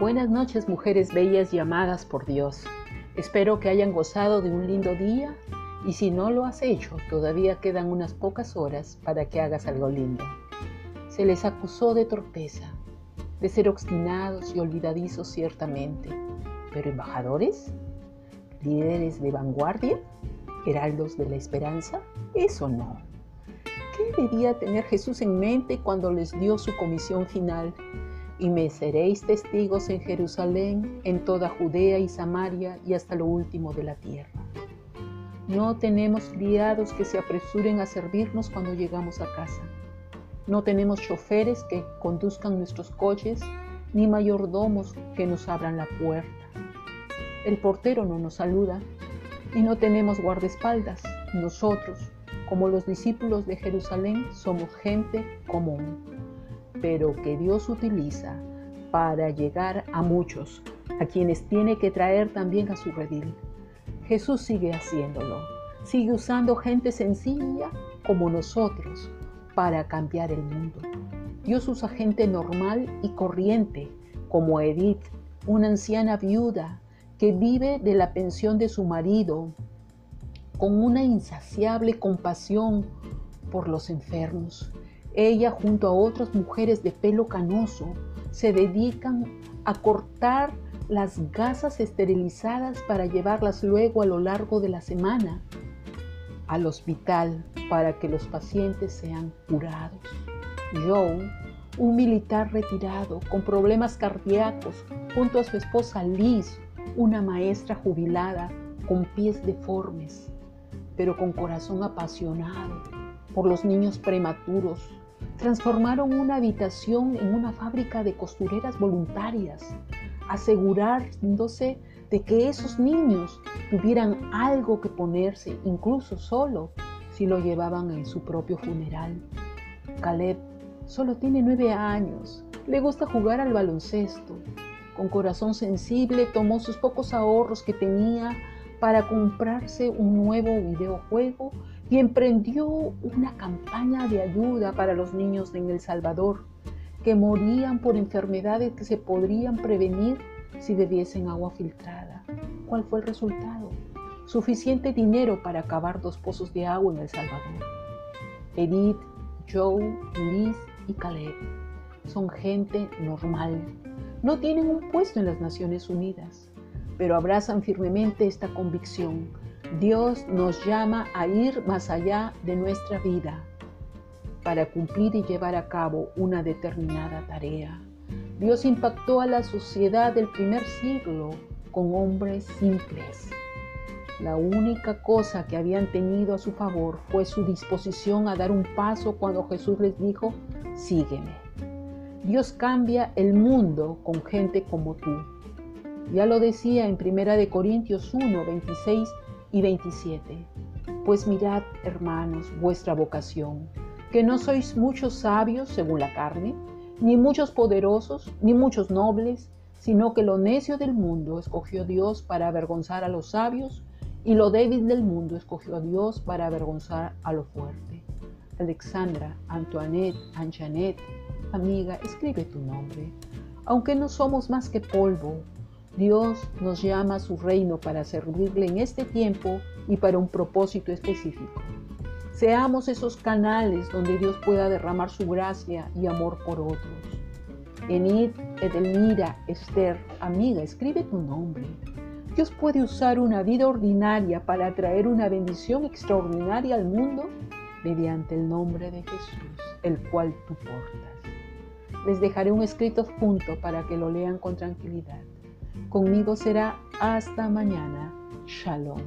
Buenas noches, mujeres bellas y amadas por Dios. Espero que hayan gozado de un lindo día y si no lo has hecho, todavía quedan unas pocas horas para que hagas algo lindo. Se les acusó de torpeza, de ser obstinados y olvidadizos ciertamente, pero embajadores, líderes de vanguardia, heraldos de la esperanza, eso no. ¿Qué debía tener Jesús en mente cuando les dio su comisión final? Y me seréis testigos en Jerusalén, en toda Judea y Samaria y hasta lo último de la tierra. No tenemos criados que se apresuren a servirnos cuando llegamos a casa. No tenemos choferes que conduzcan nuestros coches, ni mayordomos que nos abran la puerta. El portero no nos saluda y no tenemos guardaespaldas. Nosotros, como los discípulos de Jerusalén, somos gente común, pero que Dios utiliza para llegar a muchos, a quienes tiene que traer también a su redil. Jesús sigue haciéndolo, sigue usando gente sencilla como nosotros para cambiar el mundo. Dios usa gente normal y corriente, como Edith, una anciana viuda que vive de la pensión de su marido, con una insaciable compasión por los enfermos. Ella junto a otras mujeres de pelo canoso se dedican a cortar las gasas esterilizadas para llevarlas luego a lo largo de la semana al hospital para que los pacientes sean curados. Joe, un militar retirado con problemas cardíacos, junto a su esposa Liz, una maestra jubilada con pies deformes, pero con corazón apasionado por los niños prematuros. Transformaron una habitación en una fábrica de costureras voluntarias, asegurándose de que esos niños tuvieran algo que ponerse, incluso solo, si lo llevaban en su propio funeral. Caleb solo tiene nueve años, le gusta jugar al baloncesto. Con corazón sensible tomó sus pocos ahorros que tenía para comprarse un nuevo videojuego y emprendió una campaña de ayuda para los niños en El Salvador que morían por enfermedades que se podrían prevenir si bebiesen agua filtrada. ¿Cuál fue el resultado? Suficiente dinero para acabar dos pozos de agua en El Salvador. Edith, Joe, Liz y Caleb son gente normal. No tienen un puesto en las Naciones Unidas pero abrazan firmemente esta convicción. Dios nos llama a ir más allá de nuestra vida para cumplir y llevar a cabo una determinada tarea. Dios impactó a la sociedad del primer siglo con hombres simples. La única cosa que habían tenido a su favor fue su disposición a dar un paso cuando Jesús les dijo, sígueme. Dios cambia el mundo con gente como tú, ya lo decía en Primera de Corintios 1, 26 y 27. Pues mirad, hermanos, vuestra vocación, que no sois muchos sabios según la carne, ni muchos poderosos, ni muchos nobles, sino que lo necio del mundo escogió Dios para avergonzar a los sabios, y lo débil del mundo escogió Dios para avergonzar a lo fuerte. Alexandra, Antoinette, Anjanette, amiga, escribe tu nombre. Aunque no somos más que polvo, Dios nos llama a su reino para servirle en este tiempo y para un propósito específico. Seamos esos canales donde Dios pueda derramar su gracia y amor por otros. Enid, Edelmira, Esther, amiga, escribe tu nombre. Dios puede usar una vida ordinaria para traer una bendición extraordinaria al mundo mediante el nombre de Jesús, el cual tú portas. Les dejaré un escrito junto para que lo lean con tranquilidad. Conmigo será hasta mañana. Shalom.